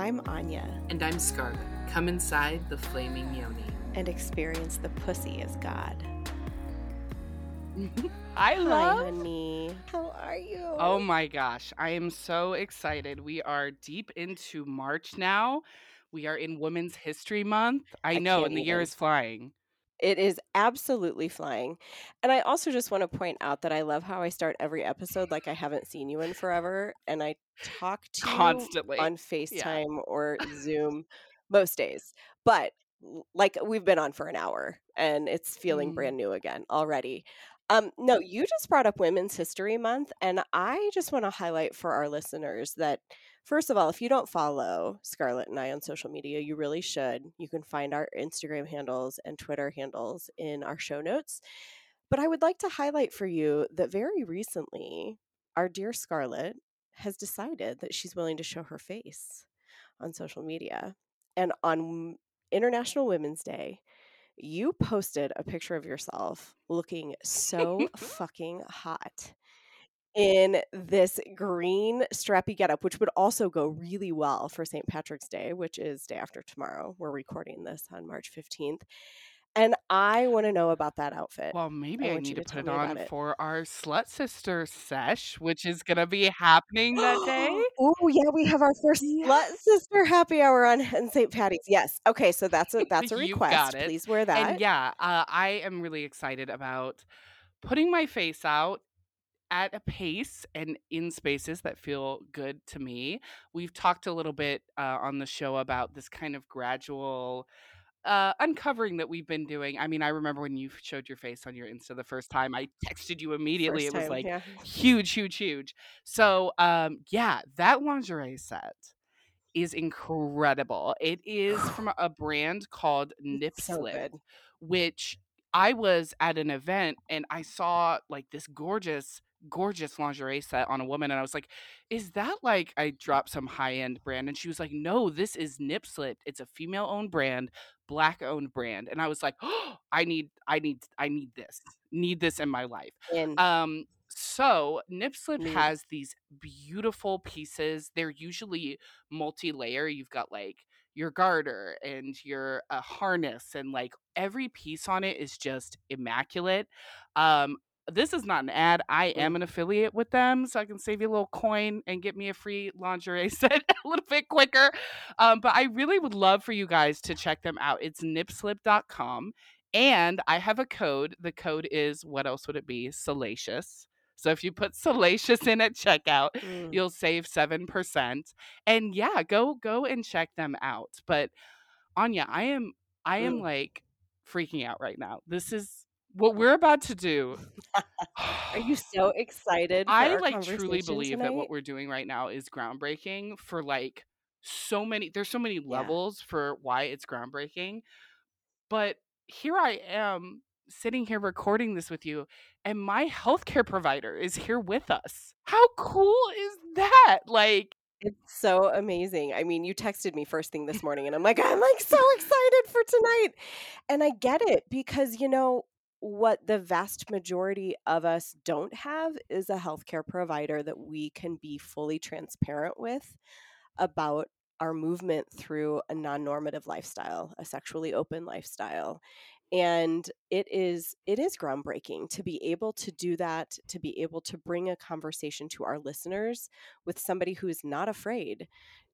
I'm Anya. And I'm Scarlet. Come inside the flaming yoni. And experience the pussy as God. I love. Hi, honey. How are you? Oh my gosh. I am so excited. We are deep into March now. We are in Women's History Month. I, I know, and the year is flying. It is absolutely flying. And I also just want to point out that I love how I start every episode like I haven't seen you in forever. And I talk to Constantly. you on FaceTime or Zoom most days. But like we've been on for an hour and it's feeling Mm. brand new again already. Um, no, you just brought up Women's History Month, and I just want to highlight for our listeners that First of all, if you don't follow Scarlet and I on social media, you really should. You can find our Instagram handles and Twitter handles in our show notes. But I would like to highlight for you that very recently, our dear Scarlet has decided that she's willing to show her face on social media. And on International Women's Day, you posted a picture of yourself looking so fucking hot in this green strappy getup, which would also go really well for St. Patrick's Day, which is day after tomorrow. We're recording this on March 15th. And I want to know about that outfit. Well, maybe I I, want need to put it on it. for our Slut Sister sesh, which is going to be happening that day. oh, yeah, we have our first Yes. Slut Sister happy hour on, St. Patty's. Yes. Okay, so that's a that's a request. Please wear that. And yeah, uh, I am really excited about putting my face out at a pace and in spaces that feel good to me. We've talked a little bit uh, on the show about this kind of gradual uh, uncovering that we've been doing. I mean, I remember when you showed your face on your Insta the first time, I texted you immediately. First it was time, like yeah. huge, huge, huge. So, um, yeah, that lingerie set is incredible. It is from a- brand called Nip Slip, good. which I was at an event and I saw like this gorgeous, gorgeous lingerie set on a woman, and I was like, "Is that like I dropped some high end brand?" And she was like, "No, this is Nip Slip. It's a female owned brand, black owned brand." And I was like, "Oh, I need, I need, I need this, need this in my life." In Um, so Nip Slip Need. has these beautiful pieces. They're usually multi-layer. You've got like your garter and your uh, harness, and like every piece on it is just immaculate. Um, this is not an ad. I am an affiliate with them, so I can save you a little coin and get me a free lingerie set a little bit quicker. Um, but I really would love for you guys to check them out. It's nipslip.com. And I have a code. The code is what else would it be? Salacious. So if you put salacious in at checkout, Mm. you'll save 7%. And yeah, go go and check them out. But Anya, I am I am Mm. like freaking out right now. This is what we're about to do. Are you so excited? For I like truly believe that what we're doing right now is groundbreaking for like so many there's so many Yeah. levels for why it's groundbreaking. But here I am sitting here recording this with you and my healthcare provider is here with us. How cool is that? Like It's so amazing. I mean, you texted me first thing this morning, and I'm like, I'm like so excited for tonight. And I get it because, you know, what the vast majority of us don't have is a healthcare provider that we can be fully transparent with about our movement through a non normative lifestyle, a sexually open lifestyle. And it is it is groundbreaking to be able to do that, to be able to bring a conversation to our listeners with somebody who is not afraid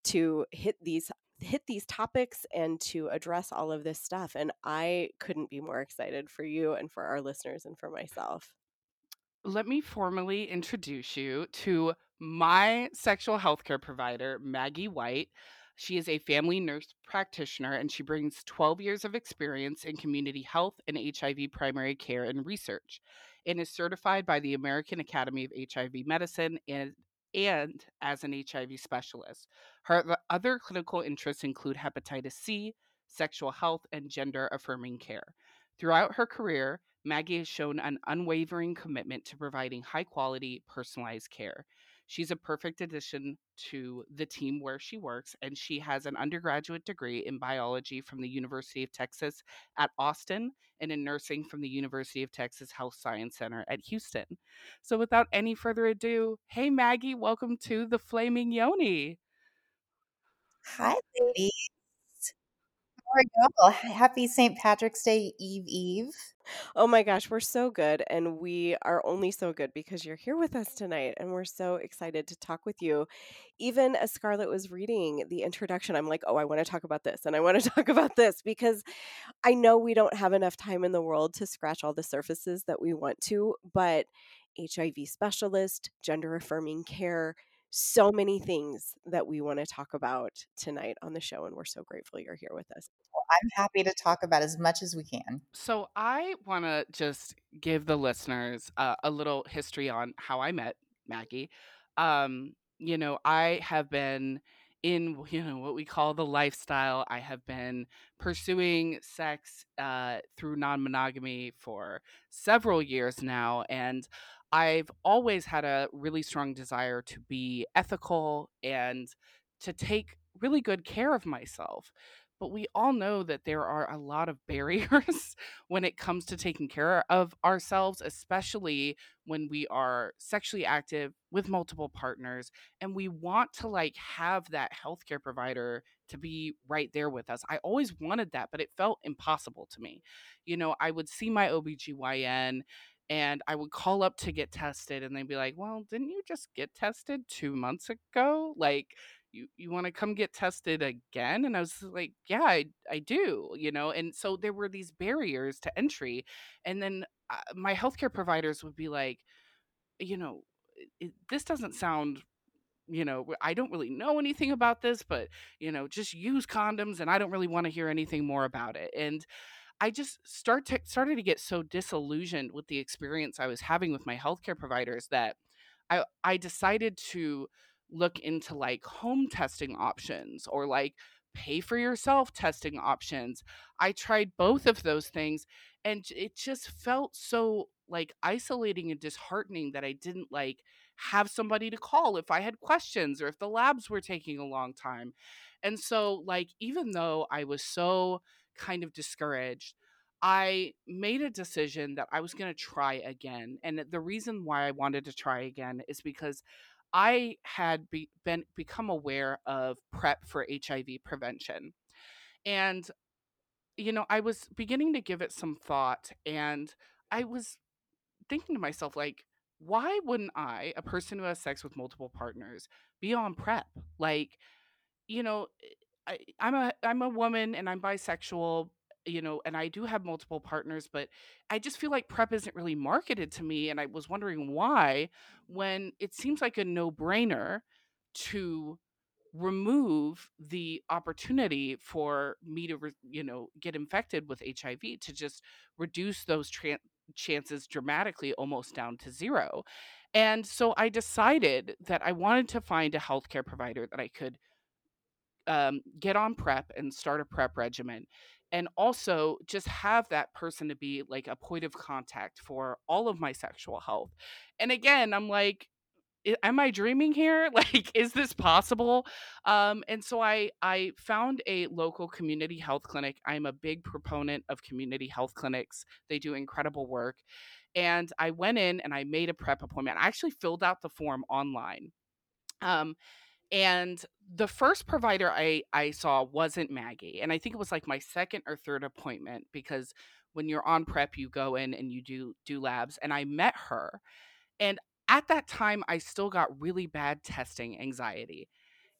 to hit these hit these topics and to address all of this stuff and i couldn't be more excited for you and for our listeners and for myself let me formally introduce you to my sexual health care provider, Maggie White. She is a family nurse practitioner and she brings 12 years of experience in community health and HIV primary care and research and is certified by the American Academy of HIV Medicine and and as an HIV specialist. Her other clinical interests include hepatitis C, sexual health, and gender affirming care. Throughout her career, Maggie has shown an unwavering commitment to providing high quality, personalized care. She's a perfect addition to the team where she works, and she has an undergraduate degree in biology from the University of Texas at Austin and in nursing from the University of Texas Health Science Center at Houston. So, without any further ado, hey Maggie, welcome to the Flaming Yoni. Hi, ladies. How are y'all? Happy St. Patrick's Day Eve Eve. Oh my gosh, we're so good. And we are only so good because you're here with us tonight. And we're so excited to talk with you. Even as Scarlet was reading the introduction, I'm like, oh, I want to talk about this and I want to talk about this because I know we don't have enough time in the world to scratch all the surfaces that we want to, but HIV specialist, gender affirming care, so many things that we want to talk about tonight on the show. And we're so grateful you're here with us. Well, I'm happy to talk about as much as we can. So, I want to just give the listeners uh, a little history on how I met Maggie. Um, you know, I have been in you know what we call the lifestyle. I have been pursuing sex uh, through non-monogamy for several years now, and I've always had a really strong desire to be ethical and to take really good care of myself. But we all know that there are a lot of barriers when it comes to taking care of ourselves, especially when we are sexually active with multiple partners and we want to like have that healthcare provider to be right there with us. I always wanted that, but it felt impossible to me. You know, I would see my OBGYN and I would call up to get tested and they'd be like, "Well, didn't you just get tested 2 months ago? Like you you want to come get tested again?" And I was like, "Yeah, I I do," you know. And so there were these barriers to entry. And then uh, my healthcare providers would be like, you know, it, this doesn't sound you know i don't really know anything about this but you know just use condoms and i don't really want to hear anything more about it and I just start to started to get so disillusioned with the experience I was having with my healthcare providers that I I decided to look into like home testing options or like pay for yourself testing options. I tried both of those things and it just felt so like isolating and disheartening that I didn't like have somebody to call if I had questions or if the labs were taking a long time. And so like even though I was so kind of discouraged, I made a decision that I was going to try again. And the reason why I wanted to try again is because I had be, been become aware of PrEP for HIV prevention. And you know, I was beginning to give it some thought and I was thinking to myself like why wouldn't I, a person who has sex with multiple partners, be on PrEP? Like you know, I, I'm a I'm a woman and I'm bisexual, you know, and I do have multiple partners, but I just feel like prep isn't really marketed to me, and I was wondering why, when it seems like a no brainer to remove the opportunity for me to, re- you know, get infected with HIV to just reduce those tran chances dramatically almost down to zero. And so I decided that I wanted to find a healthcare provider that I could um, get on prep and start a prep regimen and also just have that person to be like a point of contact for all of my sexual health. And again i'm like am i dreaming here? Like is this possible? Um and so i i found a local community health clinic. I'm a big proponent of community health clinics. They do incredible work. And i went in and i made a prep appointment. I actually filled out the form online. Um and the first provider I I saw wasn't Maggie, and I think it was like my second or third appointment because when you're on prep, you go in and you do do labs, and I met her. And at that time, I still got really bad testing anxiety.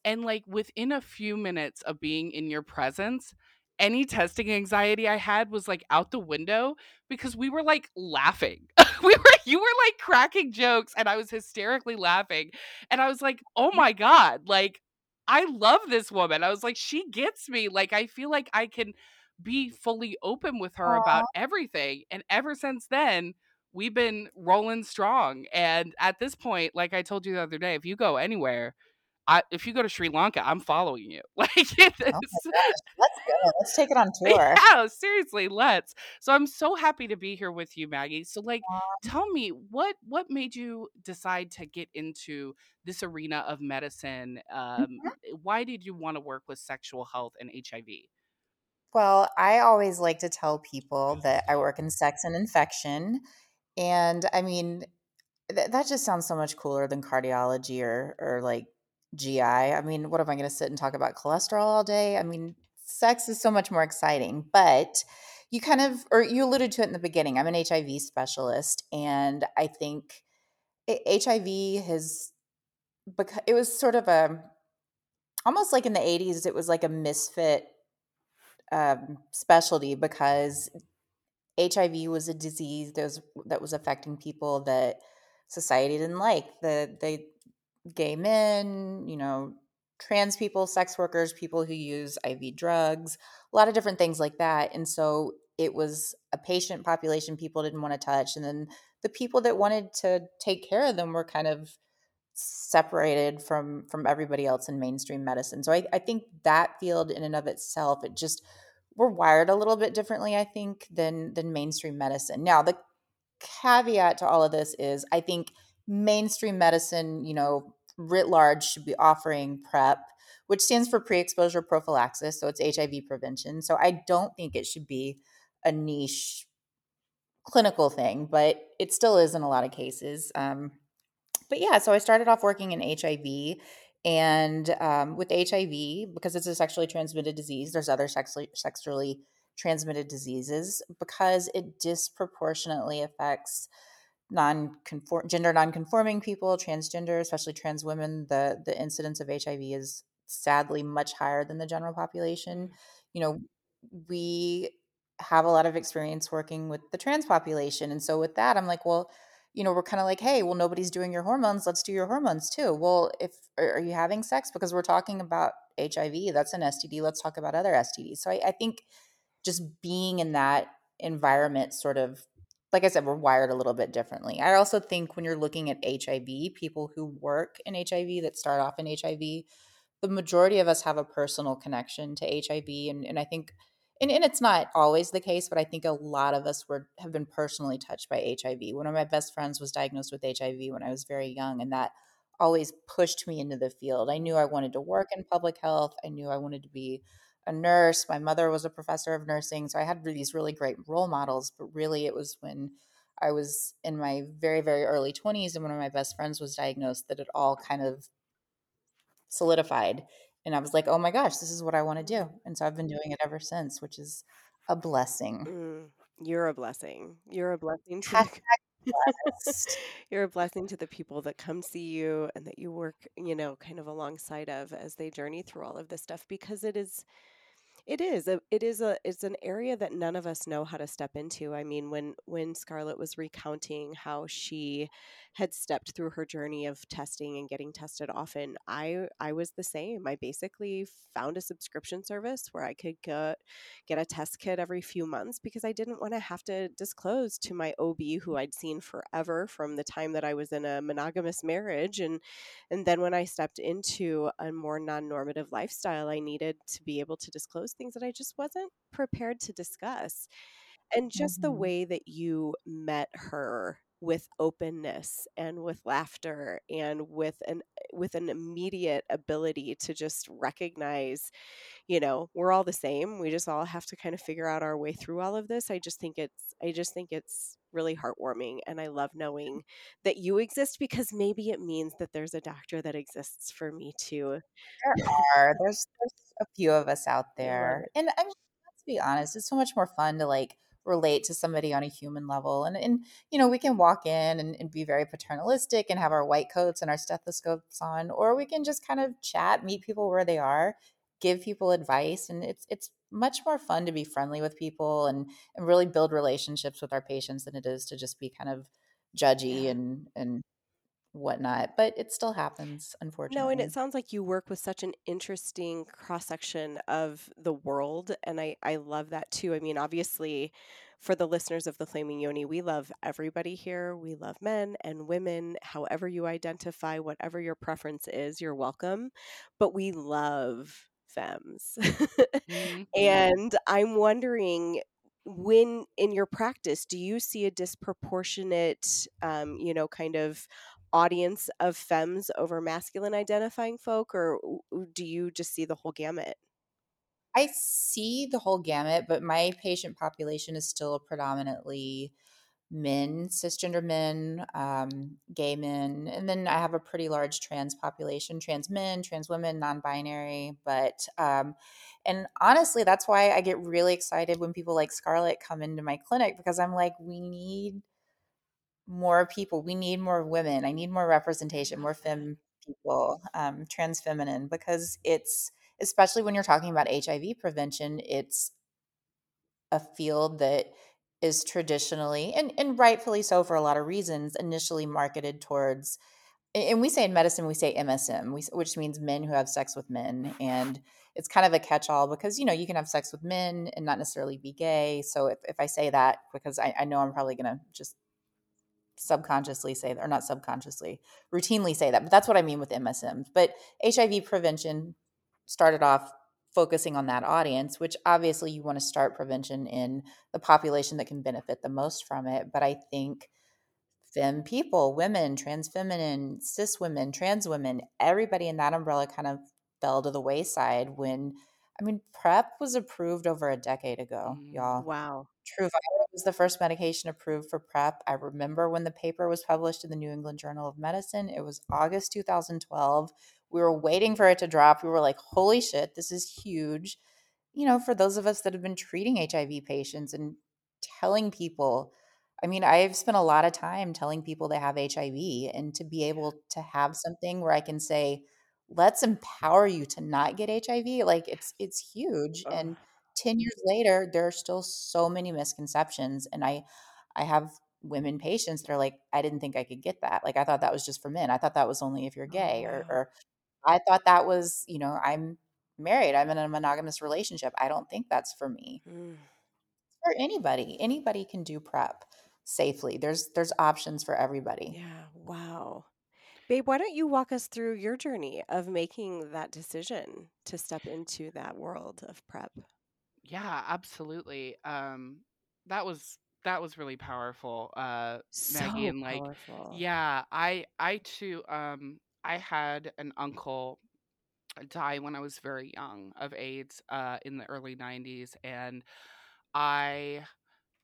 And like within a few minutes of being in your presence, any testing anxiety I had was like out the window because we were like laughing. we were you were like cracking jokes and I was hysterically laughing. And I was like, "Oh mm. my god, like I love this woman." I was like, "She gets me." Like I feel like I can be fully open with her about everything. And ever since then, we've been rolling strong. And at this point, like I told you the other day, if you go anywhere, I if you go to Sri Lanka, I'm following you. Like Oh my is gosh. Let's go. Let's take it on tour. yeah, seriously, let's. So I'm so happy to be here with you, Maggie. So like Aw. tell me what what made you decide to get into this arena of medicine? Um Mhm. why did you want to work with sexual health and HIV? Well, I always like to tell people that I work in sex and infection. And I mean, th- that just sounds so much cooler than cardiology or, or like GI. I mean, what am I going to sit and talk about cholesterol all day? I mean, sex is so much more exciting, but you kind of, or you alluded to it in the beginning. I'm an HIV specialist, and I think HIV has, because it was sort of a, almost like in the 80s, it was like a misfit um, specialty because HIV was a disease that was, that was affecting people that society didn't like. The the gay men, you know, trans people, sex workers, people who use IV drugs, a lot of different things like that. And so it was a patient population people didn't want to touch. And then the people that wanted to take care of them were kind of separated from from everybody else in mainstream medicine. So I, I think that field in and of itself, it just we're wired a little bit differently, I think, than than mainstream medicine. Now the caveat to all of this is I think mainstream medicine, you know, writ large should be offering PrEP, which stands for pre exposure prophylaxis. So it's HIV prevention. So I don't think it should be a niche clinical thing, but it still is in a lot of cases. Um, but yeah, so I started off working in HIV. And um, with HIV, because it's a sexually transmitted disease, there's other sexually, sexually transmitted diseases because it disproportionately affects non-conform gender non-conforming people, transgender, especially trans women, the the incidence of HIV is sadly much higher than the general population. Mm-hmm. You know, we have a lot of experience working with the trans population. And so with that, I'm like, well, you know, we're kind of like, hey, well, nobody's doing your hormones. Let's do your hormones too. Well, if are you having sex? Because we're talking about HIV, that's an STD. Let's talk about other STDs. So I, I think just being in that environment sort of like I said, we're wired a little bit differently. I also think when you're looking at HIV, people who work in HIV that start off in HIV, the majority of us have a personal connection to HIV. And, and I think, and, and it's not always the case, but I think a lot of us were have been personally touched by HIV. One of my best friends was diagnosed with HIV when I was very young, and that always pushed me into the field. I knew I wanted to work in public health. I knew I wanted to be a nurse. My mother was a professor of nursing. So I had these really great role models. But really, it was when I was in my very, very early 20s and one of my best friends was diagnosed that it all kind of solidified. And I was like, oh my gosh, this is what I want to do. And so I've been doing it ever since, which is a blessing. Mm, you're a blessing. You're a blessing to Hashtag the, blessed. you're a blessing to the people that come see you and that you work, you know, kind of alongside of as they journey through all of this stuff because it is it is a it is a it's an area that none of us know how to step into. I mean, when when Scarlet was recounting how she had stepped through her journey of testing and getting tested often, I I was the same. I basically found a subscription service where I could get get a test kit every few months because I didn't want to have to disclose to my OB who I'd seen forever from the time that I was in a monogamous marriage and and then when I stepped into a more non-normative lifestyle, I needed to be able to disclose things that I just wasn't prepared to discuss. And just the Mhm. way that you met her with openness and with laughter and with an with an immediate ability to just recognize, you know, we're all the same. We just all have to kind of figure out our way through all of this. I just think it's I just think it's really heartwarming and I love knowing that you exist because maybe it means that there's a doctor that exists for me too. There are. There's there's a few of us out there. And I mean, let's be honest, it's so much more fun to like relate to somebody on a human level. And and you know, we can walk in and, and be very paternalistic and have our white coats and our stethoscopes on, or we can just kind of chat, meet people where they are, give people advice. And it's it's much more fun to be friendly with people and and really build relationships with our patients than it is to just be kind of judgy and and whatnot. But it still happens, unfortunately. No, and it sounds like you work with such an interesting cross section of the world, and I I love that too. I mean, obviously, for the listeners of the Flaming Yoni, we love everybody here. We love men and women, however you identify, whatever your preference is, you're welcome. But we love femmes. Mhm. and I'm wondering when in your practice do you see a disproportionate um, you know kind of audience of femmes over masculine identifying folk, or do you just see the whole gamut? I see the whole gamut, but my patient population is still predominantly men, cisgender men, um, gay men, and then I have a pretty large trans population: trans men, trans women, non-binary. But um, and honestly, that's why I get really excited when people like Scarlet come into my clinic because I'm like, we need more people. We need more women. I need more representation, more femme people, um, trans feminine, because it's especially when you're talking about HIV prevention, it's a field that is traditionally and, and rightfully so for a lot of reasons initially marketed towards and we say in medicine we say msm which means men who have sex with men and it's kind of a catch-all because you know you can have sex with men and not necessarily be gay so if, if i say that because I, I know i'm probably going to just subconsciously say that or not subconsciously routinely say that but that's what i mean with msm but hiv prevention started off focusing on that audience, which obviously you want to start prevention in the population that can benefit the most from it. But I think femme people, women, trans feminine, cis women, trans women, everybody in that umbrella kind of fell to the wayside when I mean PrEP was approved over a decade ago, Mm, y'all. Wow. Truvada was the first medication approved for PrEP. I remember when the paper was published in the New England Journal of Medicine. It was August 2012. We were waiting for it to drop. We were like, holy shit, this is huge. You know, for those of us that have been treating HIV patients and telling people, I mean, I've spent a lot of time telling people they have HIV and to be able to have something where I can say, let's empower you to not get HIV, like it's it's huge. Oh. And 10 years later, there are still so many misconceptions. And I I have women patients that are like, I didn't think I could get that. Like I thought that was just for men. I thought that was only if you're Oh, gay or or I thought that was, you know, I'm married. I'm in a monogamous relationship. I don't think that's for me. Mm. For anybody. Anybody can do PrEP safely. There's there's options for everybody. Yeah. Wow. Babe, why don't you walk us through your journey of making that decision to step into that world of PrEP? Yeah, absolutely. Um, that was that was really powerful, uh, Maggie. So And like, powerful. yeah, I I too, um, I had an uncle die when I was very young of AIDS, uh, in the early '90s, and I,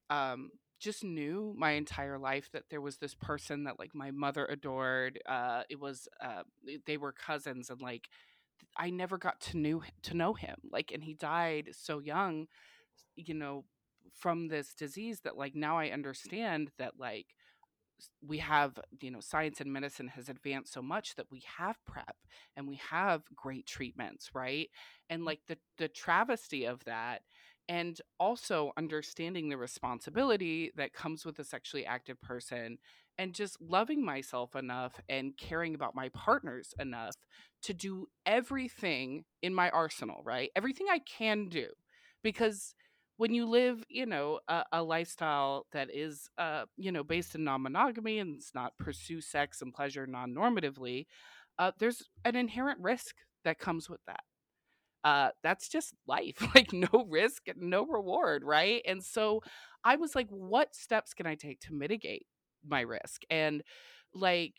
um, just knew my entire life that there was this person that like my mother adored. Uh, it was, uh, they were cousins, and like I never got to knew to know him. Like, and he died so young you know, from this disease that like now I understand that like we have, you know, science and medicine has advanced so much that we have PrEP and we have great treatments, right? And mm. like the the travesty of that and also understanding the responsibility that comes with a sexually active person and just loving myself enough and caring about my partners enough to do everything in my arsenal, right? Everything I can do because when you live, you know, a, a lifestyle that is, uh, you know, based in non-monogamy and it's not pursue sex and pleasure non-normatively, uh, there's an inherent risk that comes with that. Uh, that's just life, like no risk, no reward, right? And so I was like, what steps can I take to mitigate my risk? And like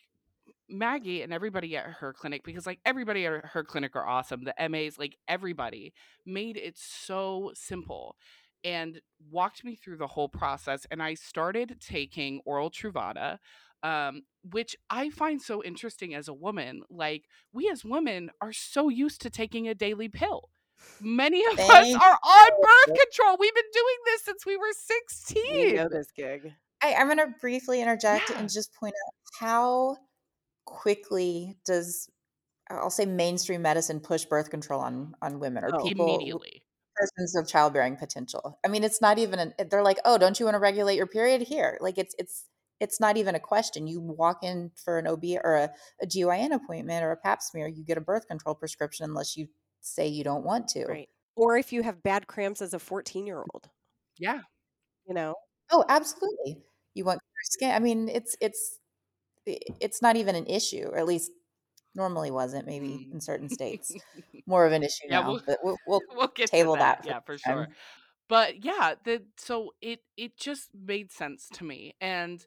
Maggie and everybody at her clinic, because like everybody at her clinic are awesome. The MAs, like everybody, made it so simple and walked me through the whole process. And I started taking oral Truvada, um, which I find so interesting as a woman. Like, we as women are so used to taking a daily pill. Many of us are on birth control. We've been doing this since we were We 16. know this gig. I, I'm gonna briefly interject Yeah. and just point out how quickly does I'll say mainstream medicine push birth control on on women or Oh. people Immediately. persons of childbearing potential. I mean, it's not even an, they're like, "Oh, don't you want to regulate your period here?" Like it's it's it's not even a question. You walk in for an OB or a, a GYN appointment or a pap smear, you get a birth control prescription unless you say you don't want to. Right. Or if you have bad cramps as a 14 year old, Yeah. you know? Oh, absolutely. You want clear skin. I mean, it's it's it's not even an issue, or at least normally wasn't. Maybe in certain states, more of an issue Yeah, now. we'll But we'll, we'll we'll get to table that. that for Yeah, for sure. time. But yeah, the so it it just made sense to me and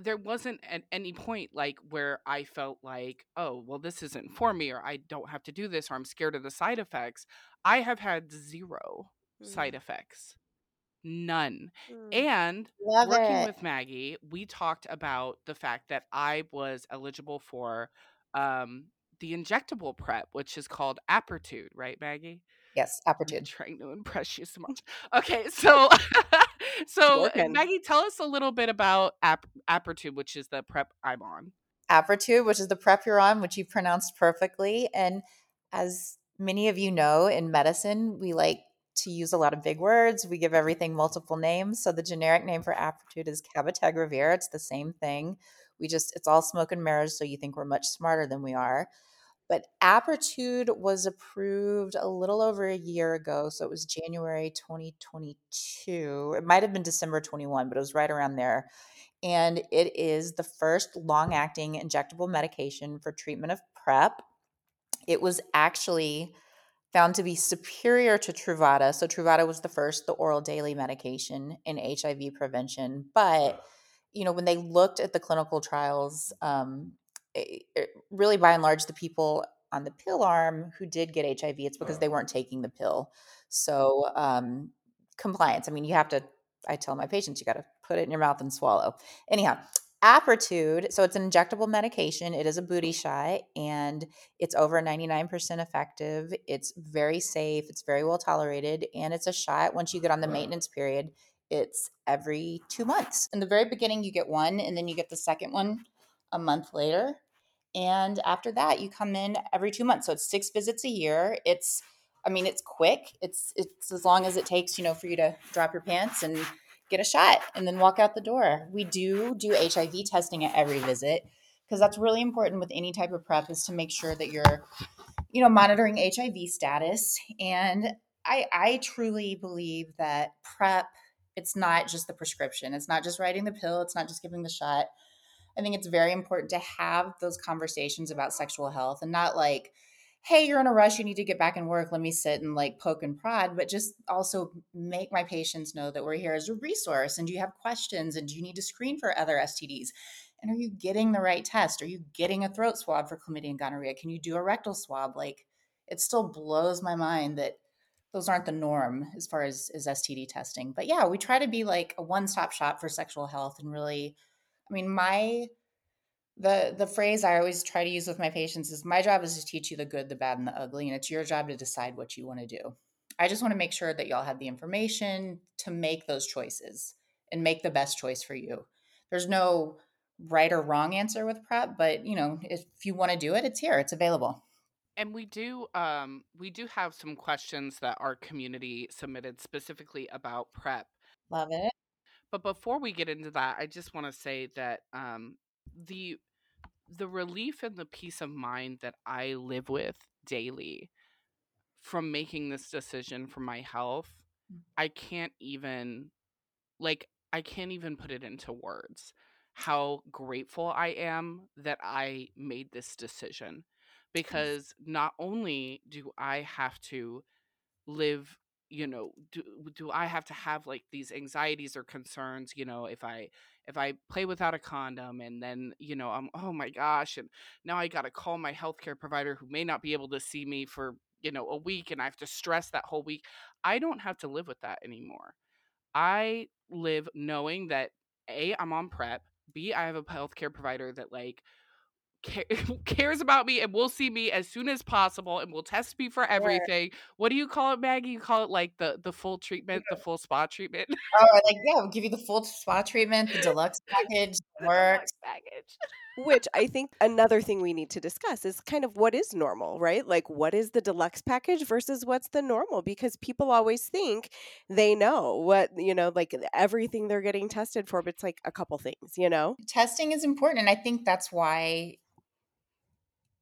there wasn't at any point like where I felt like, oh, well this isn't for me or I don't have to do this or I'm scared of the side effects. I have had zero side Mm. effects None. Mm. And Love working it. with Maggie, we talked about the fact that I was eligible for um, the injectable prep, which is called Apretude, right, Maggie? Yes, I'm trying to impress you so much. Okay, so so. Maggie, tell us a little bit about Ap- Apretude, which is the prep I'm on. Apretude, which is the prep you're on, which you pronounced perfectly. And as many of you know, in medicine, we like to use a lot of big words. We give everything multiple names. So the generic name for Apretude is cabotegravir. It's the same thing. We just, it's all smoke and mirrors. So you think we're much smarter than we are. But Apretude was approved a little over a year ago. So it was January 2022. It might have been December 21, but it was right around there. And it is the first long acting injectable medication for treatment of PrEP. It was actually found to be superior to Truvada. So Truvada was the first, the oral daily medication in HIV prevention. But you know, when they looked at the clinical trials, um, it, it really by and large, the people on the pill arm who did get HIV, it's because they weren't taking the pill. So um, compliance. I mean, you have to. I tell my patients, you got to put it in your mouth and swallow. Anyhow, Apretude, so it's an injectable medication. It is a booty shot and it's over 99% effective. It's very safe, it's very well tolerated, and it's a shot once you get on the uh-huh. maintenance period. It's every two months. In the very beginning, you get one, and then you get the second one a month later. And after that, you come in every two months. So it's six visits a year. It's, I mean, it's quick. It's it's as long as it takes, you know, for you to drop your pants and get a shot and then walk out the door. We do do HIV testing at every visit because that's really important with any type of prep is to make sure that you're you know monitoring HIV status and I I truly believe that prep it's not just the prescription. It's not just writing the pill, it's not just giving the shot. I think it's very important to have those conversations about sexual health and not like hey, you're in a rush, you need to get back and work, let me sit and like poke and prod, but just also make my patients know that we're here as a resource. And do you have questions? And do you need to screen for other STDs? And are you getting the right test? Are you getting a throat swab for chlamydia and gonorrhea? Can you do a rectal swab? Like, it still blows my mind that those aren't the norm as far as, as STD testing. But yeah, we try to be like a one stop shop for sexual health and really, I mean, my the the phrase I always try to use with my patients is my job is to teach you the good, the bad, and the ugly, and it's your job to decide what you want to do. I just want to make sure that y'all have the information to make those choices and make the best choice for you. There's no right or wrong answer with prep, but you know, if you want to do it, it's here, it's available. And we do um we do have some questions that our community submitted specifically about prep. Love it. But before we get into that, I just want to say that um the the relief and the peace of mind that I live with daily from making this decision for my health, Mm. I can't even like I can't even put it into words how grateful I am that I made this decision because not only do I have to live you know do do I have to have like these anxieties or concerns you know if I if I play without a condom and then you know I'm oh my gosh and now I got to call my healthcare provider who may not be able to see me for you know a week and I have to stress that whole week I don't have to live with that anymore I live knowing that A, I'm on prep. B, I have a healthcare provider that like cares about me and will see me as soon as possible and will test me for everything. What do you call it, Maggie? You call it like the the full treatment, the full spa treatment. Oh, like yeah, we'll give you the full spa treatment, the deluxe package, The works. deluxe package. Which I think another thing we need to discuss is kind of what is normal, right? Like, what is the deluxe package versus what's the normal? Because people always think they know what, you know, like everything they're getting tested for, but it's like a couple things, you know? testing is important and i think that's why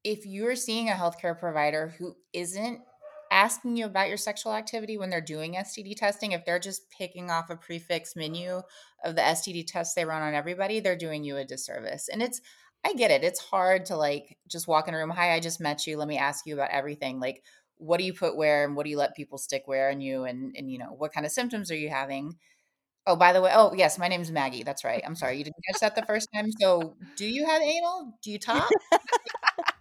if you're seeing a healthcare provider who isn't asking you about your sexual activity when they're doing std testing if they're just picking off a prefix menu of the std tests they run on everybody they're doing you a disservice and it's i get it it's hard to like just walk in a room hi i just met you let me ask you about everything like what do you put where and what do you let people stick where in you and and you know what kind of symptoms are you having Oh, by the way, oh yes, my name's Maggie. That's right. I'm sorry, you didn't catch that the first time. So, do you have anal? Do you top?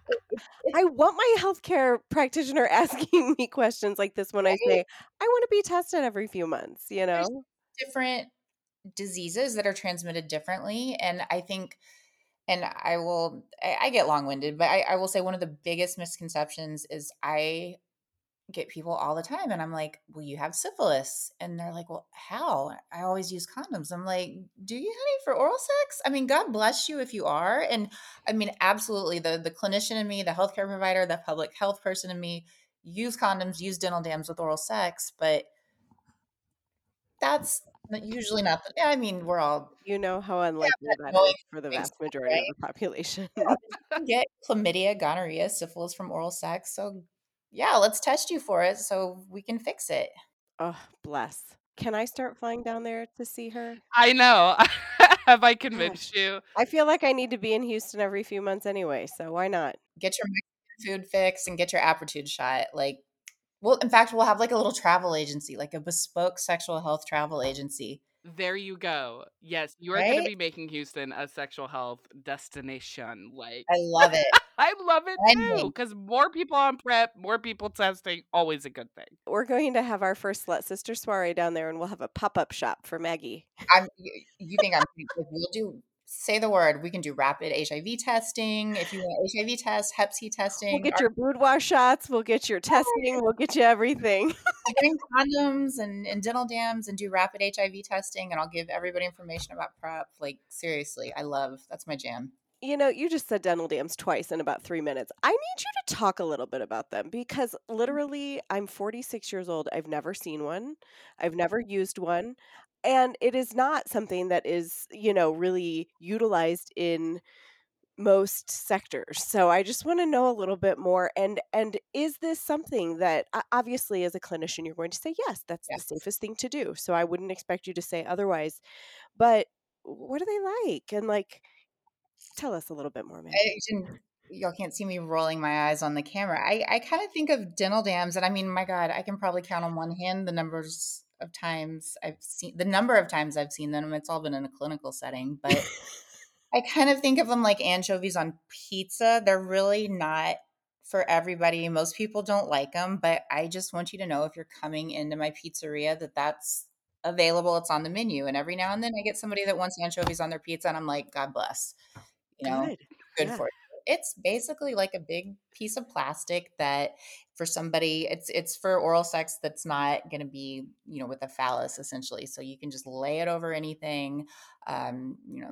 I want my healthcare practitioner asking me questions like this when I say, I want to be tested every few months, you There's- know? different diseases that are transmitted differently. And I think, and I will, I, I get long winded, but I, I will say one of the biggest misconceptions is I get people all the time and I'm like, "Well, you have syphilis." And they're like, "Well, how?" I always use condoms. I'm like, "Do you honey for oral sex?" I mean, God bless you if you are. And I mean, absolutely the the clinician in me, the healthcare provider, the public health person in me use condoms, use dental dams with oral sex, but that's usually not the, I mean, we're all You know how unlikely that knowing is for the vast majority right? of the population. get chlamydia, gonorrhea, syphilis from oral sex. So yeah, let's test you for it so we can fix it. Oh, bless. Can I start flying down there to see her? I know. Have I convinced you? I feel like I need to be in Houston every few months anyway, so why not? Get your food fix and get your Apretude shot. Like, well, in fact, we'll have like a little travel agency, like a bespoke sexual health travel agency. There you go. Yes, you are going to be making Houston a sexual health destination. Like, I love it. I love it too because more people on prep, more people testing, always a good thing. We're going to have our first Slut Sister soiree down there and we'll have a pop up shop for Maggie. I'm. You, you think I'm? We'll do. Say the word. We can do rapid HIV testing. If you want HIV test, Hep C testing. We'll get our- your boudoir shots, we'll get your testing, we'll get you everything. Bring condoms and, and dental dams and do rapid HIV testing, and I'll give everybody information about PrEP. Like seriously, I love that's my jam. You know, you just said dental dams twice in about three minutes. I need you to talk a little bit about them because mm-hmm. literally, I'm 46 years old. I've never seen one, I've never used one. And it is not something that is, you know, really utilized in most sectors. So I just want to know a little bit more. And and is this something that obviously, as a clinician, you're going to say yes, that's Yes. the safest thing to do. So I wouldn't expect you to say otherwise. But what are they like? And like, tell us a little bit more, man. Y'all can't see me rolling my eyes on the camera. I, I kind of think of dental dams, and I mean, my God, I can probably count on one hand the numbers of times I've seen the number of times I've seen them. It's all been in a clinical setting, but I kind of think of them like anchovies on pizza. They're really not for everybody. Most people don't like them, but I just want you to know if you're coming into my pizzeria that that's available. It's on the menu, and every now and then I get somebody that wants anchovies on their pizza, and I'm like, God bless, you know, Good. good Yeah. for you. It's basically like a big piece of plastic that for somebody it's it's for oral sex that's not going to be you know with a phallus essentially so you can just lay it over anything um you know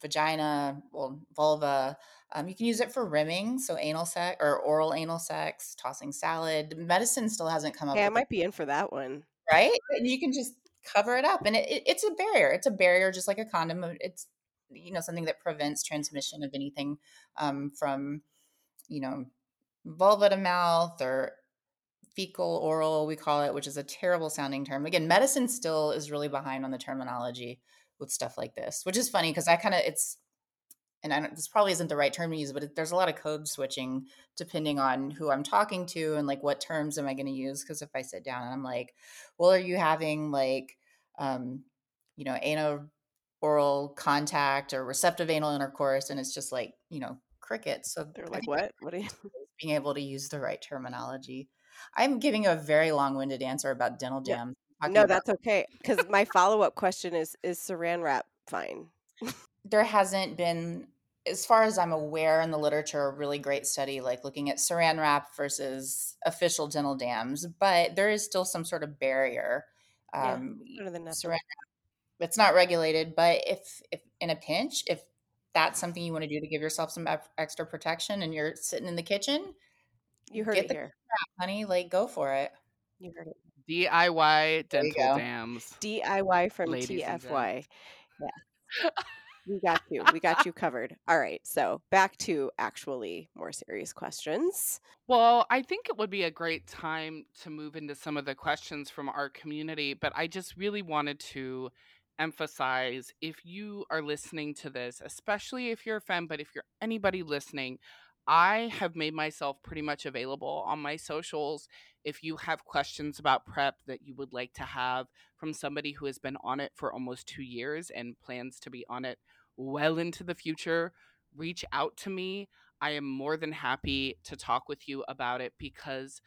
vagina well vulva um, you can use it for rimming so anal sex or oral anal sex tossing salad medicine still hasn't come up Hey, I might be in for that one. right? And you can just cover it up, and it, it, it's a barrier. It's a barrier, just like a condom. It's you know something that prevents transmission of anything um, from you know vulva to mouth or fecal oral we call it which is a terrible sounding term. Again medicine still is really behind on the terminology with stuff like this which is funny because i kind of it's and I don't, this probably isn't the right term to use but it, there's a lot of code switching depending on who i'm talking to and like what terms am i going to use because if i sit down and i'm like well are you having like um you know anal oral contact or receptive anal intercourse and it's just like you know crickets so They're like, what? What are you? being able to use the right terminology i'm giving a very long-winded answer about dental Yeah. dams talking No, about- that's okay. Because my follow up question is: Is Saran wrap fine? there hasn't been as far as i'm aware in the literature a really great study like looking at saran wrap versus official dental dams but there is still some sort of barrier Yeah, um, nothing. saran wrap it's not regulated but if if in a pinch if that's something you want to do to give yourself some extra protection and you're sitting in the kitchen You heard get it the here. honey like go for it You heard it. DIY dental dams. DIY from Ladies and TFY. Yeah. We got you. We got you covered. All right. So back to actually more serious questions. Well, I think it would be a great time to move into some of the questions from our community, but I just really wanted to emphasize if you are listening to this, especially if you're a femme, but if you're anybody listening, I have made myself pretty much available on my socials. If you have questions about prep that you would like to have from somebody who has been on it for almost two years and plans to be on it well into the future, reach out to me. I am more than happy to talk with you about it because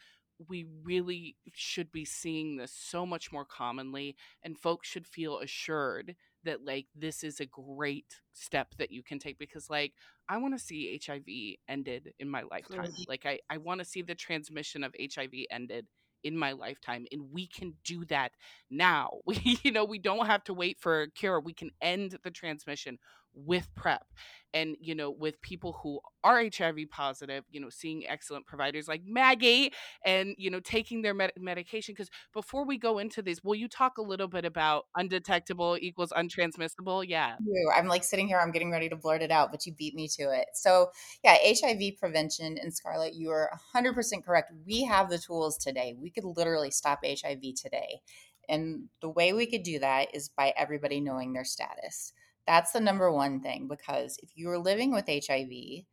we really should be seeing this so much more commonly and folks should feel assured that like this is a great step that you can take because like I want to see HIV ended in my lifetime. Like I I want to see the transmission of HIV ended in my lifetime and we can do that now. We you know, we don't have to wait for a cure. We can end the transmission with PrEP. And you know, with people who are HIV positive, you know, seeing excellent providers like Maggie and you know, taking their med- medication cuz before we go into this, will you talk a little bit about undetectable equals untransmissible? Yeah. I'm like sitting here, I'm getting ready to blurt it out, but you beat me to it. So, yeah, HIV prevention and Scarlet, you are 100% correct. We have the tools today. We could literally stop HIV today. And the way we could do that is by everybody knowing their status. That's the number one thing because if you are living with HIV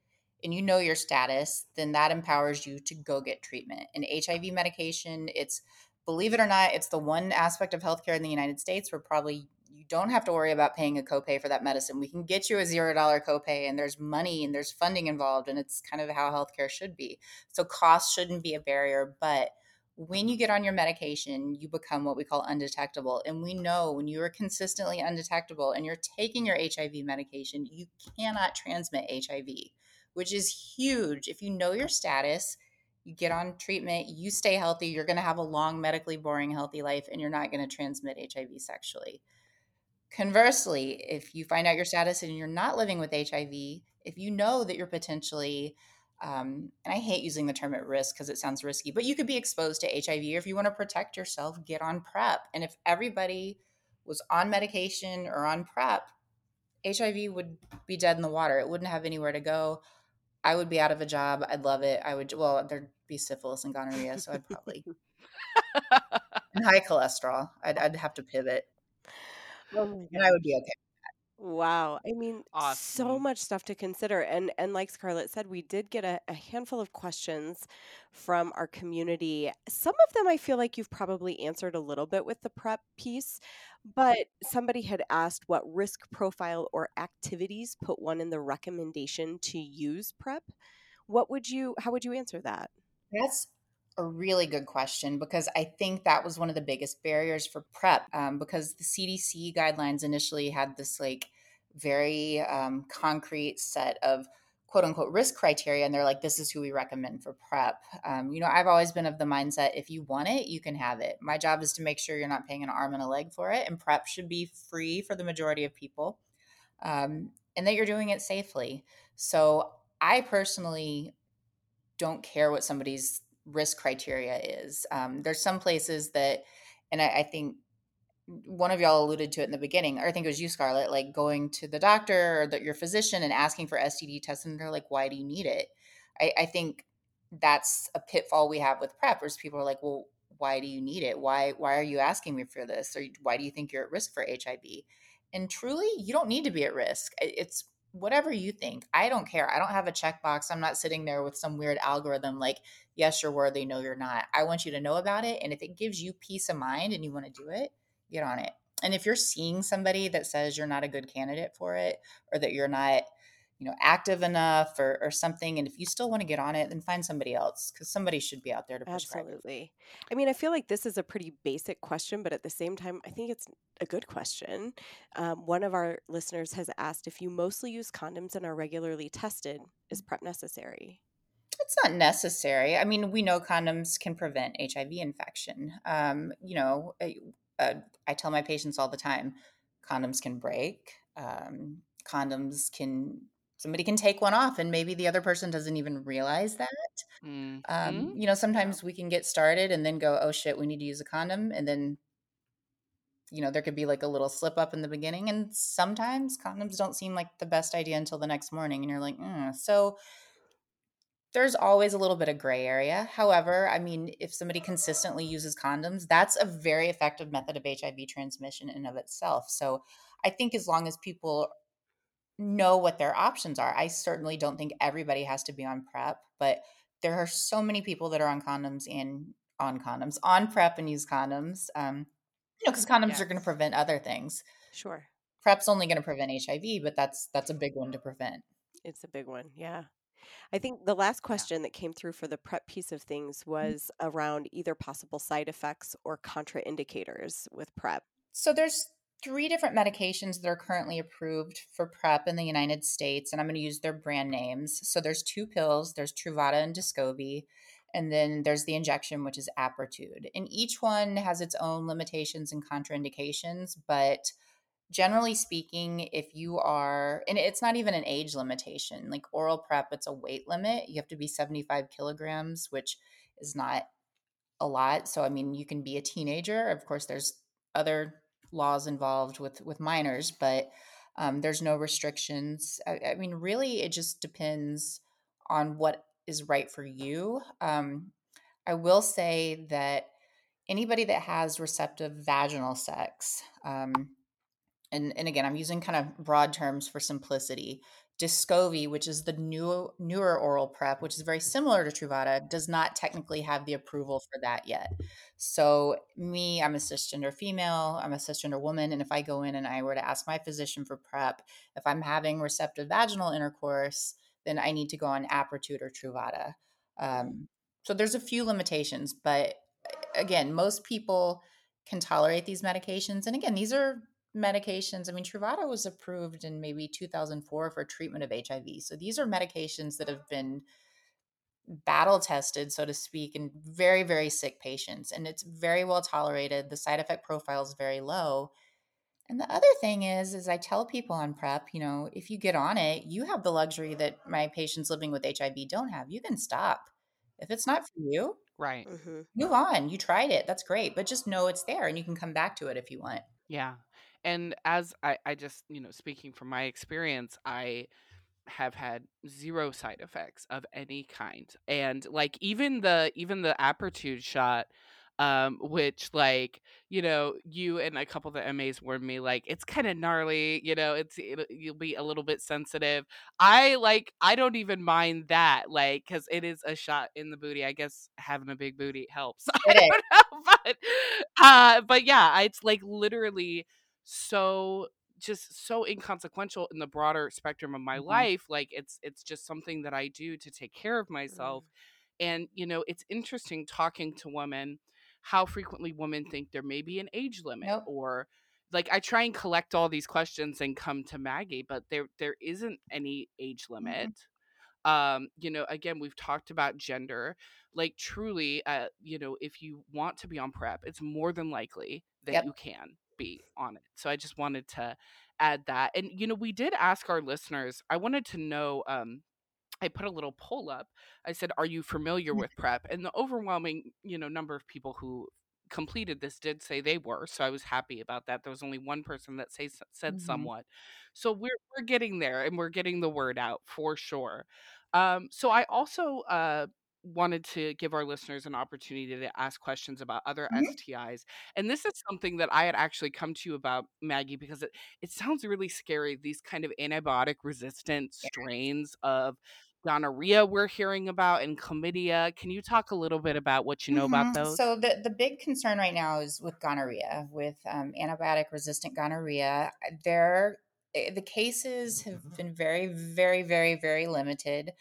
and you know your status, then that empowers you to go get treatment. And HIV medication, it's believe it or not, it's the one aspect of healthcare in the United States where probably you don't have to worry about paying a copay for that medicine. We can get you a zero dollar copay, and there's money and there's funding involved, and it's kind of how healthcare should be. So cost shouldn't be a barrier, but when you get on your medication, you become what we call undetectable. And we know when you are consistently undetectable and you're taking your HIV medication, you cannot transmit HIV, which is huge. If you know your status, you get on treatment, you stay healthy, you're going to have a long, medically boring, healthy life, and you're not going to transmit HIV sexually. Conversely, if you find out your status and you're not living with HIV, if you know that you're potentially um, and I hate using the term at risk because it sounds risky, but you could be exposed to HIV. Or if you want to protect yourself, get on PrEP. And if everybody was on medication or on PrEP, HIV would be dead in the water. It wouldn't have anywhere to go. I would be out of a job. I'd love it. I would, well, there'd be syphilis and gonorrhea. So I'd probably, and high cholesterol. I'd, I'd have to pivot. Oh and I would be okay. Wow. I mean, so Awesome. much stuff to consider. And and like Scarlet said, we did get a, a handful of questions from our community. Some of them I feel like you've probably answered a little bit with the PrEP piece, but somebody had asked what risk profile or activities put one in the recommendation to use PrEP. What would you how would you answer that? That's a really good question because I think that was one of the biggest barriers for PrEP um, because the CDC guidelines initially had this like very um, concrete set of quote unquote risk criteria and they're like this is who we recommend for prep. Um, you know i've always been of the mindset if you want it you can have it. My job is to make sure you're not paying an arm and a leg for it and prep should be free for the majority of people um, and that you're doing it safely. So i personally don't care what somebody's risk criteria is. Um, there's some places that, and I, I, think one of y'all alluded to it in the beginning, or I think it was you, Scarlet, like going to the doctor or the, your physician and asking for STD tests, and they're like, "Why do you need it?" I, I think that's a pitfall we have with preppers. People are like, "Well, why do you need it? Why why are you asking me for this? Or why do you think you're at risk for HIV?" And truly, you don't need to be at risk. It's whatever you think. I don't care. I don't have a checkbox. I'm not sitting there with some weird algorithm like, yes, you're worthy, no, you're not. I want you to know about it. And if it gives you peace of mind and you want to do it, get on it. And if you're seeing somebody that says you're not a good candidate for it or that you're not you know active enough or, or something and if you still want to get on it then find somebody else because somebody should be out there to prescribe absolutely. I mean i feel like this is a pretty basic question but at the same time i think it's a good question. Um, one of our listeners has asked if you mostly use condoms and are regularly tested is prep necessary? It's not necessary. I mean we know condoms can prevent hiv infection. Um, you know I, uh, I tell my patients all the time condoms can break um, condoms can somebody can take one off and maybe the other person doesn't even realize that mm-hmm. um, you know sometimes we can get started and then go oh shit we need to use a condom and then you know there could be like a little slip up in the beginning and sometimes condoms don't seem like the best idea until the next morning and you're like mm. so there's always a little bit of gray area however i mean if somebody consistently uses condoms that's a very effective method of hiv transmission in of itself so i think as long as people know what their options are. I certainly don't think everybody has to be on PrEP, but there are so many people that are on condoms and on condoms, on PrEP and use condoms. Um, you know, because condoms yes. are going to prevent other things. Sure. PrEP's only going to prevent HIV, but that's that's a big one to prevent. It's a big one, yeah. I think the last Yeah. question that came through for the PrEP piece of things Mm. was around either possible side effects or contraindicators with PrEP. So there's three different medications that are currently approved for PrEP in the United States, and I'm going to use their brand names. So there's two pills, there's Truvada and Descovy, and then there's the injection, which is Apretude. And each one has its own limitations and contraindications, but generally speaking, if you are, and it's not even an age limitation, like oral PrEP, it's a weight limit. You have to be 75 kilograms, which is not a lot. So, I mean, you can be a teenager. Of course, there's other laws involved with with minors, but um, there's no restrictions. I, I, mean, really, it just depends on what is right for you. Um, I will say that anybody that has receptive vaginal sex, um, and, and again, I'm using kind of broad terms for simplicity. Descovy, which is the new newer oral PrEP, which is very similar to Truvada, does not technically have the approval for that yet. So, me, I'm a cisgender female, I'm a cisgender woman, and if I go in and I were to ask my physician for PrEP, if I'm having receptive vaginal intercourse, then I need to go on Apretude or Truvada. Um, so, there's a few limitations, but again, most people can tolerate these medications. And again, these are medications. I mean, Truvada was approved in maybe 2004 for treatment of HIV. So these are medications that have been battle tested, so to speak, in very, very sick patients. And it's very well tolerated. The side effect profile is very low. And the other thing is, is I tell people on PrEP, you know, if you get on it, you have the luxury that my patients living with HIV don't have. You can stop. If it's not for you, Right. Mm-hmm. move on. You tried it. That's great. But just know it's there and you can come back to it if you want. Yeah. And as I, I just, you know, speaking from my experience, I have had zero side effects of any kind. And like even the even the Apretude shot, um, which like, you know, you and a couple of the MAs warned me like it's kind of gnarly, you know, it's it, you'll be a little bit sensitive. I like I don't even mind that, like, because it is a shot in the booty. I guess having a big booty helps. I don't know, but uh, but yeah, it's like literally so just so inconsequential in the broader spectrum of my Mhm. life like it's it's just something that I do to take care of myself Mm. and you know it's interesting talking to women how frequently women think there may be an age limit Nope. or like I try and collect all these questions and come to Maggie but there there isn't any age limit um you know again we've talked about gender like truly uh you know if you want to be on prep it's more than likely that Yep. you can be on it so i just wanted to add that and you know we did ask our listeners i wanted to know um I put a little poll up. I said, "Are you familiar with prep?" And the overwhelming, you know, number of people who completed this did say they were. So I was happy about that. There was only one person that say, said Mhm. somewhat. So we're we're getting there, and we're getting the word out for sure. Um, so I also uh, wanted to give our listeners an opportunity to ask questions about other Mhm. STIs. And this is something that I had actually come to you about, Maggie, because it, it sounds really scary. These kind of antibiotic resistant strains of gonorrhea we're hearing about and chlamydia. Can you talk a little bit about what you know about Mhm. those? So the the big concern right now is with gonorrhea, with um, antibiotic resistant gonorrhea. There, eh, the cases have been very, very, very, very limited.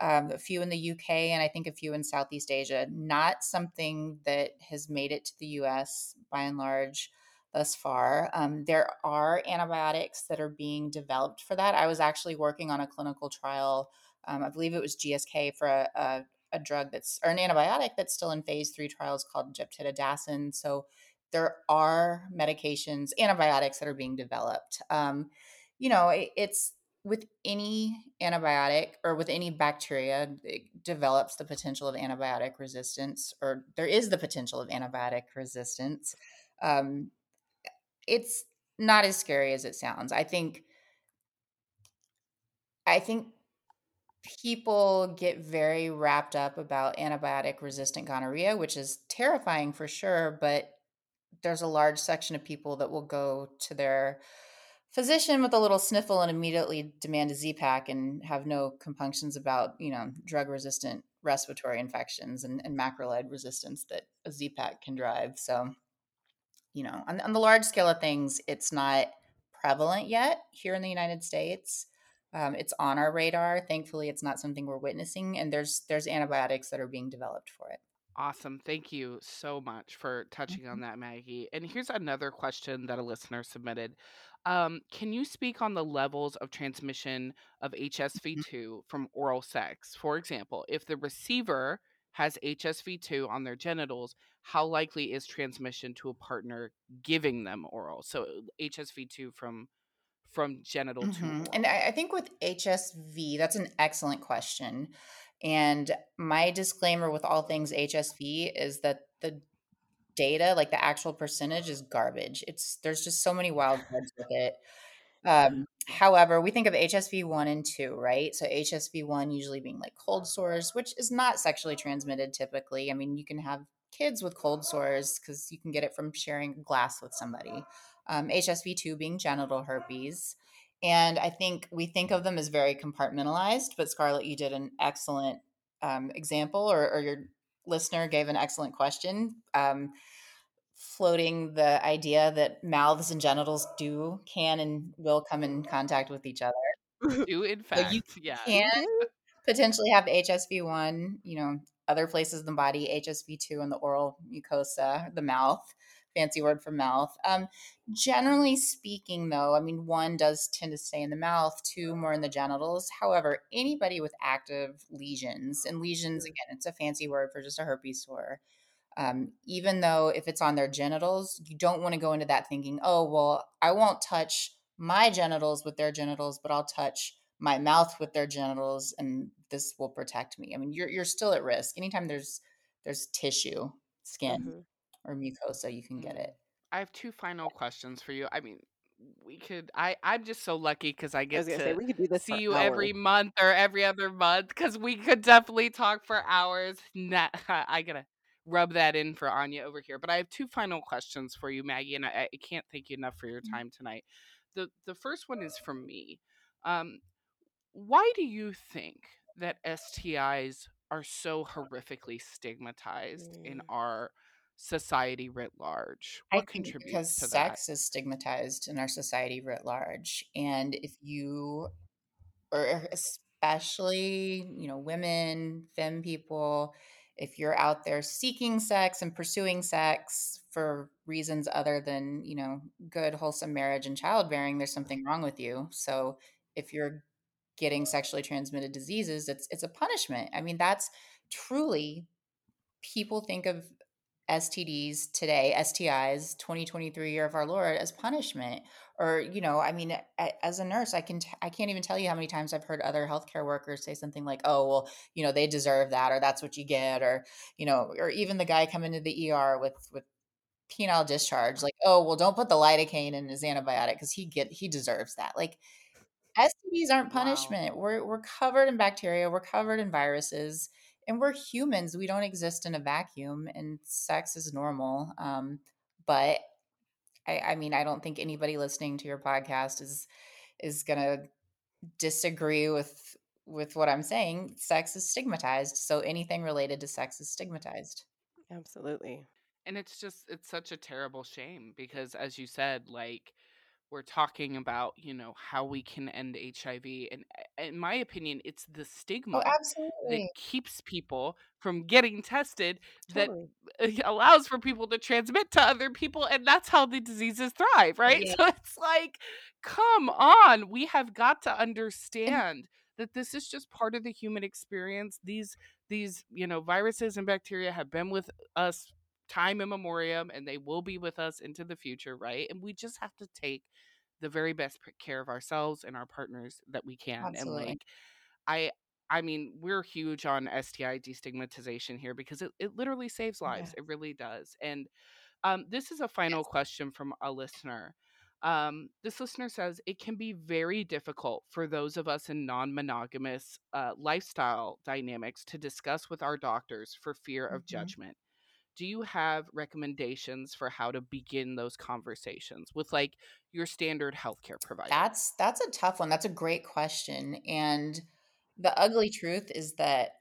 Um, a few in the UK and I think a few in Southeast Asia. Not something that has made it to the US by and large thus far. Um, there are antibiotics that are being developed for that. I was actually working on a clinical trial. Um, I believe it was GSK for a, a a drug that's or an antibiotic that's still in phase three trials called gepotidacin. So there are medications, antibiotics that are being developed. Um, you know, it, it's with any antibiotic or with any bacteria, it develops the potential of antibiotic resistance, or there is the potential of antibiotic resistance. Um, it's not as scary as it sounds. I think. I think people get very wrapped up about antibiotic resistant gonorrhea, which is terrifying for sure, but there's a large section of people that will go to their physician with a little sniffle and immediately demand a Z-Pak and have no compunctions about, you know, drug resistant respiratory infections and, and macrolide resistance that a Z-Pak can drive. So, you know, on, on the large scale of things, it's not prevalent yet here in the United States. Um, it's on our radar. Thankfully, it's not something we're witnessing, and there's there's antibiotics that are being developed for it. Awesome. Thank you so much for touching on Mhm. that, Maggie. And here's another question that a listener submitted. Um, can you speak on the levels of transmission of HSV2 from oral sex? For example, if the receiver has HSV2 on their genitals, how likely is transmission to a partner giving them oral? So HSV2 from from genital to Mhm. And. I, I think with HSV, that's an excellent question. And my disclaimer with all things HSV is that the data, like the actual percentage, is garbage. It's there's just so many wild cards with it. Um, however, we think of HSV 1 and 2, right? So HSV 1 usually being like cold sores, which is not sexually transmitted typically. I mean, you can have kids with cold sores because you can get it from sharing a glass with somebody. Um, HSV 2 being genital herpes. And I think we think of them as very compartmentalized, but Scarlet, you did an excellent um, example, or, or your listener gave an excellent question. Um, floating the idea that mouths and genitals do can and will come in contact with each other. Do in So you fact, yes. can potentially have HSV1, you know, other places in the body, HSV2 in the oral mucosa, the mouth, fancy word for mouth. Um, generally speaking, though, I mean, one does tend to stay in the mouth, two more in the genitals. However, anybody with active lesions, and lesions, Mm. again, it's a fancy word for just a herpes sore. Um, even though if it's on their genitals, you don't want to go into that thinking, oh, well, I won't touch my genitals with their genitals, but I'll touch my mouth with their genitals and this will protect me. I mean, you're you're still at risk. Anytime there's there's tissue, skin Mhm. Or mucosa, you can get Mm. it. I have two final questions for you. I mean, we could I I'm just so lucky cuz I I get gonna say we could do this see you hours. every month or every other month cuz we could definitely talk for hours. Nah, I got to rub that in for Anya over here. But I have two final questions for you, Maggie, and I, I can't thank you enough for your time tonight. The the first one is from me. Um why do you think that STIs are so horrifically stigmatized in Mm. our society writ large? I What think because to sex is stigmatized in our society writ large. And if you or especially, you know, women, femme people, if you're out there seeking sex and pursuing sex for reasons other than, you know, good, wholesome marriage and childbearing, there's mm-hmm. something wrong with you. So if you're getting sexually transmitted diseases, it's it's a punishment. I mean, that's truly people think of STDs today, STIs, 2023 year of our Lord as punishment. Or, you know, I mean, as a nurse, I can, t- I can't even tell you how many times I've heard other healthcare workers say something like, oh, well, you know, they deserve that, or that's what you get. Or, you know, or even the guy coming to the ER with, with penile discharge, like, oh, well, don't put the lidocaine in his antibiotic because he get, he deserves that. Like STDs aren't Wow. punishment. We're, we're covered in bacteria. We're covered in viruses and we're humans. We don't exist in a vacuum, and sex is normal. Um, but I, I mean, I don't think anybody listening to your podcast is is gonna disagree with with what I'm saying. Sex is stigmatized, so anything related to sex is stigmatized. Absolutely. And it's just it's such a terrible shame because as you said, like we're talking about, you know, how we can end HIV and in my opinion, it's the Oh, stigma that keeps people from getting tested that Totally. uh, allows for people to transmit to other people and that's how the diseases thrive, right? Yeah. So it's like come on, we have got to And understand that this is just part of the human experience. These these, you know, viruses and bacteria have been with us time immemorium and they will be with us into the future, right? And we just have to take the very best care of ourselves and our partners that we can. And like I I mean, we're huge on STI destigmatization here because it, it literally saves lives. Yeah. It really does. And um, this is a final Yes. question from a listener. Um, this listener says it can be very difficult for those of us in non monogamous uh, lifestyle dynamics to discuss with our doctors for fear of Mhm. judgment. Do you have recommendations for how to begin those conversations with like your standard healthcare provider? That's that's a tough one. That's a great question. And the ugly truth is that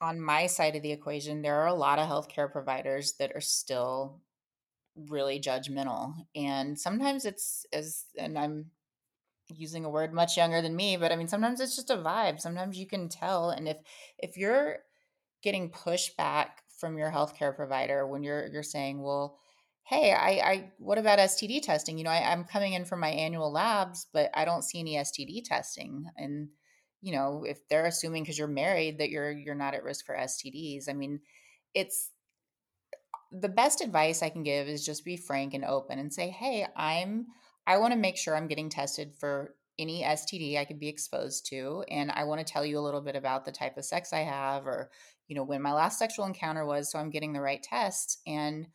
on my side of the equation, there are a lot of healthcare providers that are still really judgmental. And sometimes it's as and I'm using a word much younger than me, but I mean sometimes it's just a vibe. Sometimes you can tell and if if you're getting pushback from your healthcare provider when you're you're saying, "Well, hey, I I what about STD testing? You know, I, I'm coming in for my annual labs, but I don't see any STD testing." And you know, if they're assuming because you're married that you're you're not at risk for STDs, I mean, it's the best advice I can give is just be frank and open and say, "Hey, I'm I want to make sure I'm getting tested for any STD I could be exposed to and I want to tell you a little bit about the type of sex I have or you know when my last sexual encounter was so I'm getting the right test. and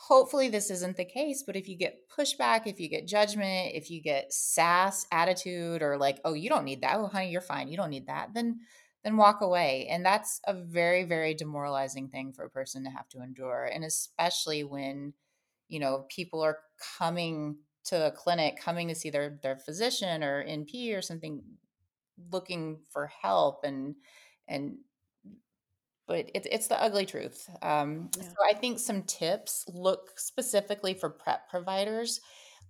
hopefully this isn't the case but if you get pushback if you get judgment if you get sass attitude or like oh you don't need that oh honey you're fine you don't need that then then walk away. And that's a very, very demoralizing thing for a person to have to endure. And especially when, you know, people are coming to a clinic, coming to see their their physician or NP or something looking for help and and but it's it's the ugly truth. Um, yeah. So I think some tips look specifically for PrEP providers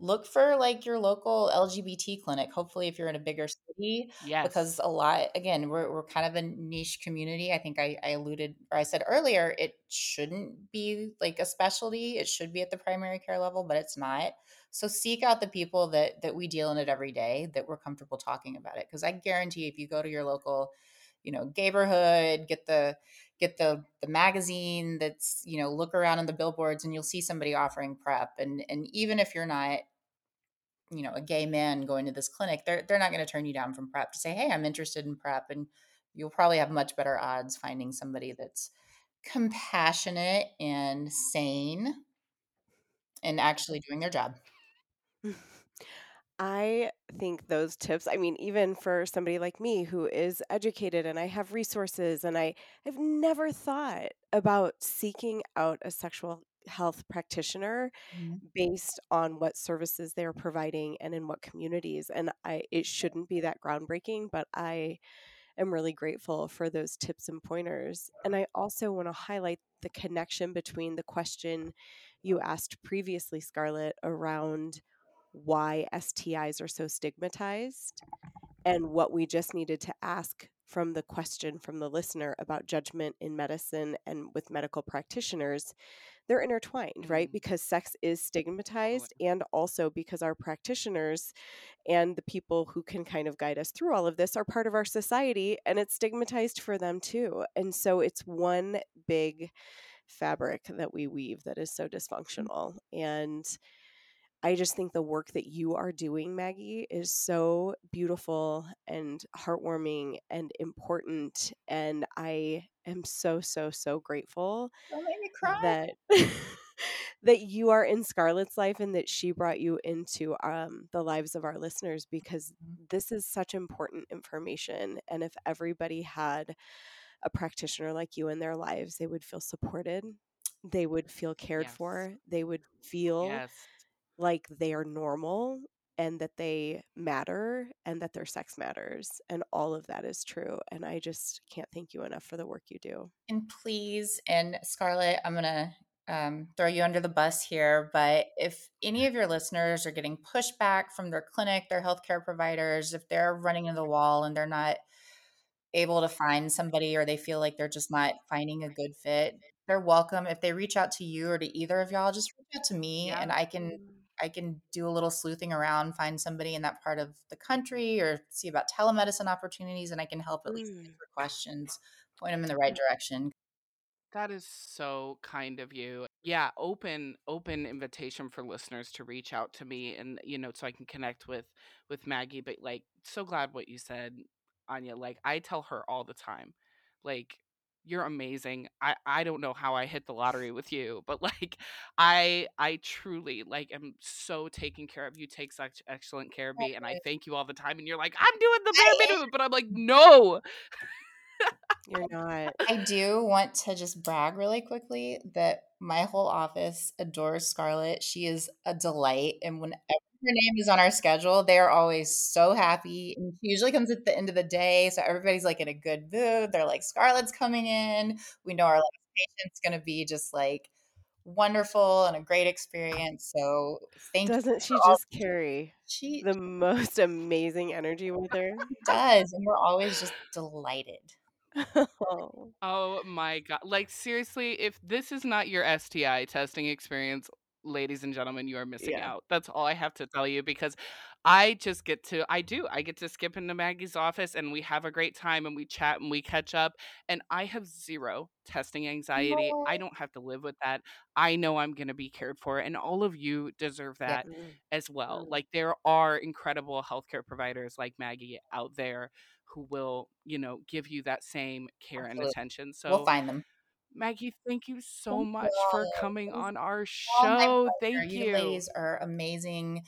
look for like your local LGBT clinic. Hopefully, if you're in a bigger city, yes. because a lot again, we're we're kind of a niche community. I think I, I alluded or I said earlier, it shouldn't be like a specialty. It should be at the primary care level, but it's not. So seek out the people that that we deal in it every day that we're comfortable talking about it. Because I guarantee, if you go to your local, you know, neighborhood, get the get the the magazine that's you know look around in the billboards and you'll see somebody offering prep and and even if you're not you know a gay man going to this clinic they're they're not going to turn you down from prep to say hey i'm interested in prep and you'll probably have much better odds finding somebody that's compassionate and sane and actually doing their job I think those tips, I mean, even for somebody like me who is educated and I have resources and I have never thought about seeking out a sexual health practitioner mm-hmm. based on what services they're providing and in what communities. And I it shouldn't be that groundbreaking, but I am really grateful for those tips and pointers. And I also want to highlight the connection between the question you asked previously, Scarlet, around why STIs are so stigmatized and what we just needed to ask from the question from the listener about judgment in medicine and with medical practitioners they're intertwined right? Because sex is stigmatized and also because our practitioners and the people who can kind of guide us through all of this are part of our society and it's stigmatized for them too. And so it's one big fabric that we weave that is so mm-hmm. dysfunctional and I just think the work that you are doing, Maggie, is so beautiful and heartwarming and important. And I am so, so, so grateful that that you are in Scarlet's life and that she brought you into um, the lives of our listeners because mm-hmm. this is such important information. And if everybody had a practitioner like you in their lives, they would feel supported. They would feel cared yes. for. They would feel yes like they are normal and that they matter and that their sex matters. And all of that is true. And I just can't thank you enough for the work you do. And please, and Scarlet, I'm going to um, throw you under the bus here, but if any of your listeners are getting pushback from their clinic, their healthcare providers, if they're running into the wall and they're not able to find somebody or they feel like they're just not finding a good fit, they're welcome. If they reach out to you or to either of y'all, just reach out to me yeah. and I can. I can do a little sleuthing around, find somebody in that part of the country, or see about telemedicine opportunities, and I can help at least mm. answer questions, point them in the right direction. That is so kind of you. Yeah, open open invitation for listeners to reach out to me and you know so I can connect with with Maggie, but like so glad what you said, Anya. Like I tell her all the time. Like you're amazing. I I don't know how I hit the lottery with you, but like I I truly like am so taking care of you. Take such excellent care of me, and I thank you all the time. And you're like, I'm doing the bare minimum, but I'm like, no. You're not. I do want to just brag really quickly that my whole office adores Scarlet. She is a delight, and whenever her name is on our schedule, they are always so happy. And she usually comes at the end of the day. So everybody's like in a good mood. They're like, Scarlet's coming in. We know our last patient's going to be just like wonderful and a great experience. So thank Doesn't you. she for all- just carry She the most amazing energy with her? does, and we're always just delighted. Oh. Oh my god. Like seriously, if this is not your STI testing experience, ladies and gentlemen, you are missing Yeah. out. That's all I have to tell you because I just get to I do. I get to skip into Maggie's office and we have a great time and we chat and we catch up and I have zero testing anxiety. I don't have to live with that. I know I'm going to be cared for and all of you deserve that as well. mm. Like there are incredible healthcare providers like Maggie out there who will, you know, give you that same care and attention. So We'll find them. Maggie, thank you so Thank you much for coming on our show. pleasure. Thank You you. ladies are amazing.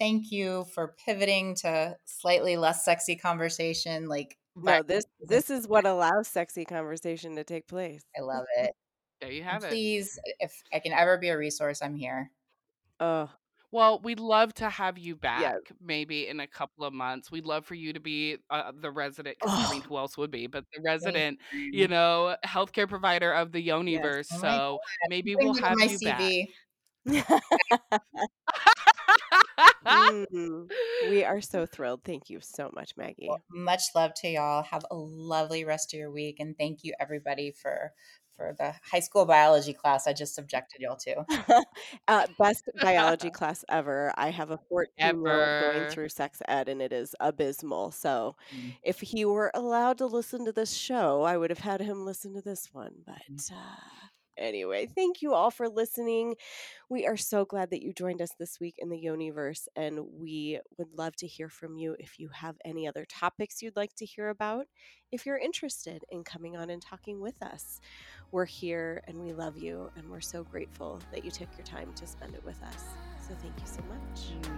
Thank you for pivoting to slightly less sexy conversation. Like, No, this isn't this is what allows sexy conversation to take place. I love it. There you And have it. please, if I can ever be a resource, I'm here. Oh, Well, we'd love to have you yeah. back maybe in a couple of months. We'd love for you to be uh, the resident, 'cause, I mean, Oh, who else would be, but the resident, you Anytime. know, healthcare provider of the yes. Yoniverse. Oh my God. So maybe Putting we'll that on have my you back. CV. Mm, we are so thrilled. Thank you so much, Maggie. Well, much love to y'all. Have a lovely rest of your week, and thank you everybody for for the high school biology class I just subjected y'all to. uh, best biology class ever. I have a 14 year old going through sex ed and it is abysmal. So Mm, if he were allowed to listen to this show, I would have had him listen to this one. mm. But uh, anyway, thank you all for listening. We are so glad that you joined us this week in the Yoniverse, and we would love to hear from you if you have any other topics you'd like to hear about. If you're interested in coming on and talking with us, we're here and we love you, and we're so grateful that you took your time to spend it with us. So thank you so much.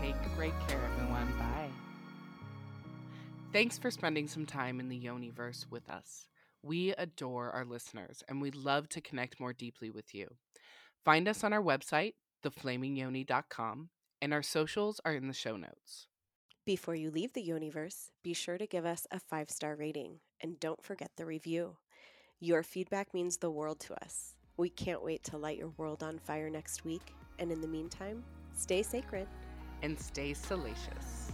Take great care, everyone. Bye. Thanks for spending some time in the Yoniverse with us. We adore our listeners and we'd love to connect more deeply with you. Find us on our website, theflamingyoni.com, and our socials are in the show notes. Before you leave the Yoniverse, be sure to give us a five star rating and don't forget the review. Your feedback means the world to us. We can't wait to light your world on fire next week. And in the meantime, stay sacred. And stay salacious.